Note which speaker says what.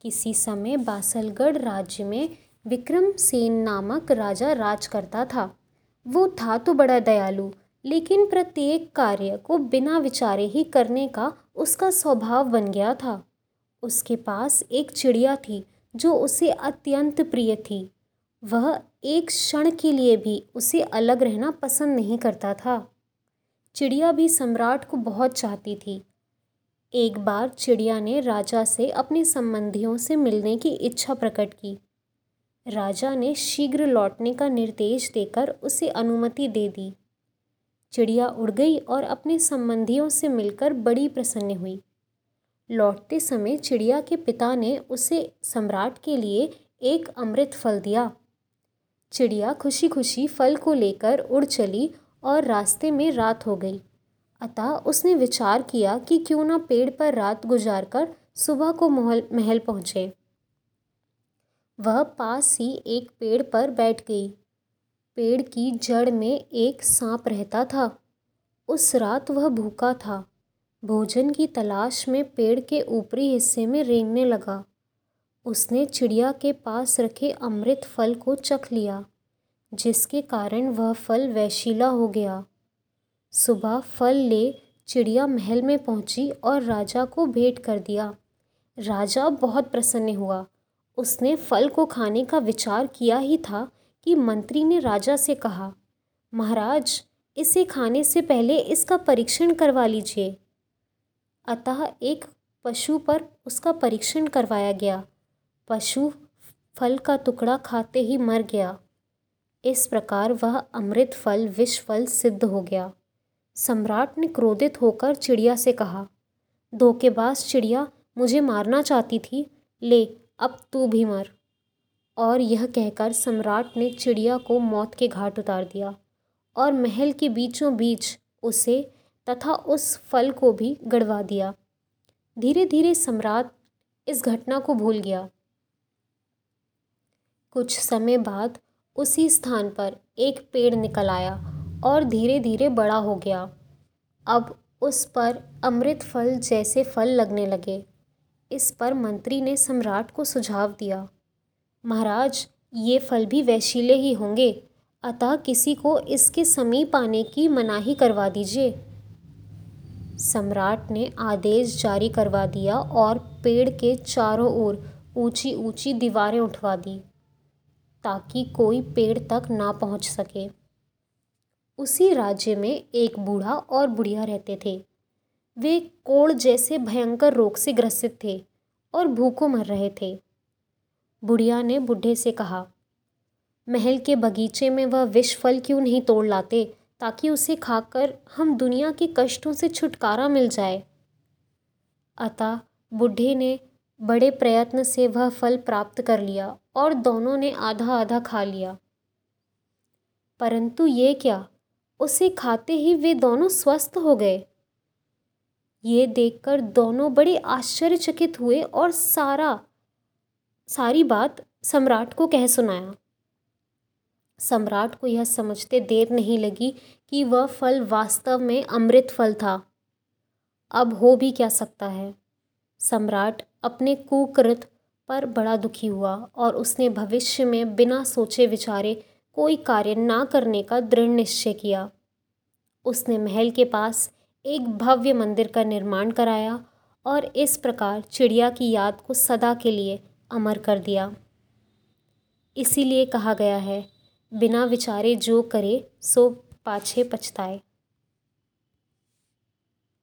Speaker 1: किसी समय बासलगढ़ राज्य में विक्रमसेन नामक राजा राज करता था। वो था तो बड़ा दयालु, लेकिन प्रत्येक कार्य को बिना विचारे ही करने का उसका स्वभाव बन गया था। उसके पास एक चिड़िया थी जो उसे अत्यंत प्रिय थी। वह एक क्षण के लिए भी उसे अलग रहना पसंद नहीं करता था। चिड़िया भी सम्राट को बहुत चाहती थी एक बार चिड़िया ने राजा से अपने संबंधियों से मिलने की इच्छा प्रकट की। राजा ने शीघ्र लौटने का निर्देश देकर उसे अनुमति दे दी। चिड़िया उड़ गई और अपने संबंधियों से मिलकर बड़ी प्रसन्न हुई। लौटते समय चिड़िया के पिता ने उसे सम्राट के लिए एक अमृत फल दिया। चिड़िया खुशी खुशी फल को लेकर उड़ चली और रास्ते में रात हो गई। अतः उसने विचार किया कि क्यों ना पेड़ पर रात गुजार कर सुबह को महल महल पहुँचे। वह पास ही एक पेड़ पर बैठ गई। पेड़ की जड़ में एक सांप रहता था। उस रात वह भूखा था। भोजन की तलाश में पेड़ के ऊपरी हिस्से में रेंगने लगा। उसने चिड़िया के पास रखे अमृत फल को चख लिया, जिसके कारण वह फल वैशीला हो गया। सुबह फल ले चिड़िया महल में पहुँची और राजा को भेंट कर दिया। राजा बहुत प्रसन्न हुआ। उसने फल को खाने का विचार किया ही था कि मंत्री ने राजा से कहा, महाराज, इसे खाने से पहले इसका परीक्षण करवा लीजिए। अतः एक पशु पर उसका परीक्षण करवाया गया। पशु फल का टुकड़ा खाते ही मर गया। इस प्रकार वह अमृत फल, विष फल सिद्ध हो गया। सम्राट ने क्रोधित होकर चिड़िया से कहा धोखेबाज चिड़िया, मुझे मारना चाहती थी, ले, अब तू भी मर। और यह कहकर सम्राट ने चिड़िया को मौत के घाट उतार दिया और महल के बीचों बीच उसे तथा उस फल को भी गड़वा दिया। धीरे धीरे सम्राट इस घटना को भूल गया। कुछ समय बाद उसी स्थान पर एक पेड़ निकल आया और धीरे धीरे बड़ा हो गया। अब उस पर अमृत फल जैसे फल लगने लगे। इस पर मंत्री ने सम्राट को सुझाव दिया, महाराज, ये फल भी वैशीले ही होंगे, अतः किसी को इसके समीप आने की मनाही करवा दीजिए। सम्राट ने आदेश जारी करवा दिया और पेड़ के चारों ओर ऊँची ऊँची दीवारें उठवा दी, ताकि कोई पेड़ तक ना पहुँच सके। उसी राज्य में एक बूढ़ा और बुढ़िया रहते थे। वे कोड़ जैसे भयंकर रोग से ग्रसित थे और भूखों मर रहे थे। बुढ़िया ने बुढ़े से कहा, महल के बगीचे में वह विष फल क्यों नहीं तोड़ लाते ताकि उसे खाकर हम दुनिया के कष्टों से छुटकारा मिल जाए? अतः बुढ़े ने बड़े प्रयत्न से वह फल प्राप्त कर लिया और दोनों ने आधा आधा खा लिया। परंतु ये क्या उसे खाते ही वे दोनों स्वस्थ हो गए। ये देखकर दोनों बड़े आश्चर्यचकित हुए और सारा, सारी बात सम्राट को कह सुनाया। सम्राट को यह समझते देर नहीं लगी कि वह फल वास्तव में अमृत फल था। अब हो भी क्या सकता है? सम्राट अपने कुकृत पर बड़ा दुखी हुआ और उसने भविष्य में बिना सोचे विचारे कोई कार्य ना करने का दृढ़ निश्चय किया। उसने महल के पास एक भव्य मंदिर का निर्माण कराया और इस प्रकार चिड़िया की याद को सदा के लिए अमर कर दिया। इसीलिए कहा गया है, बिना विचारे जो करे सो पाछे पछताए।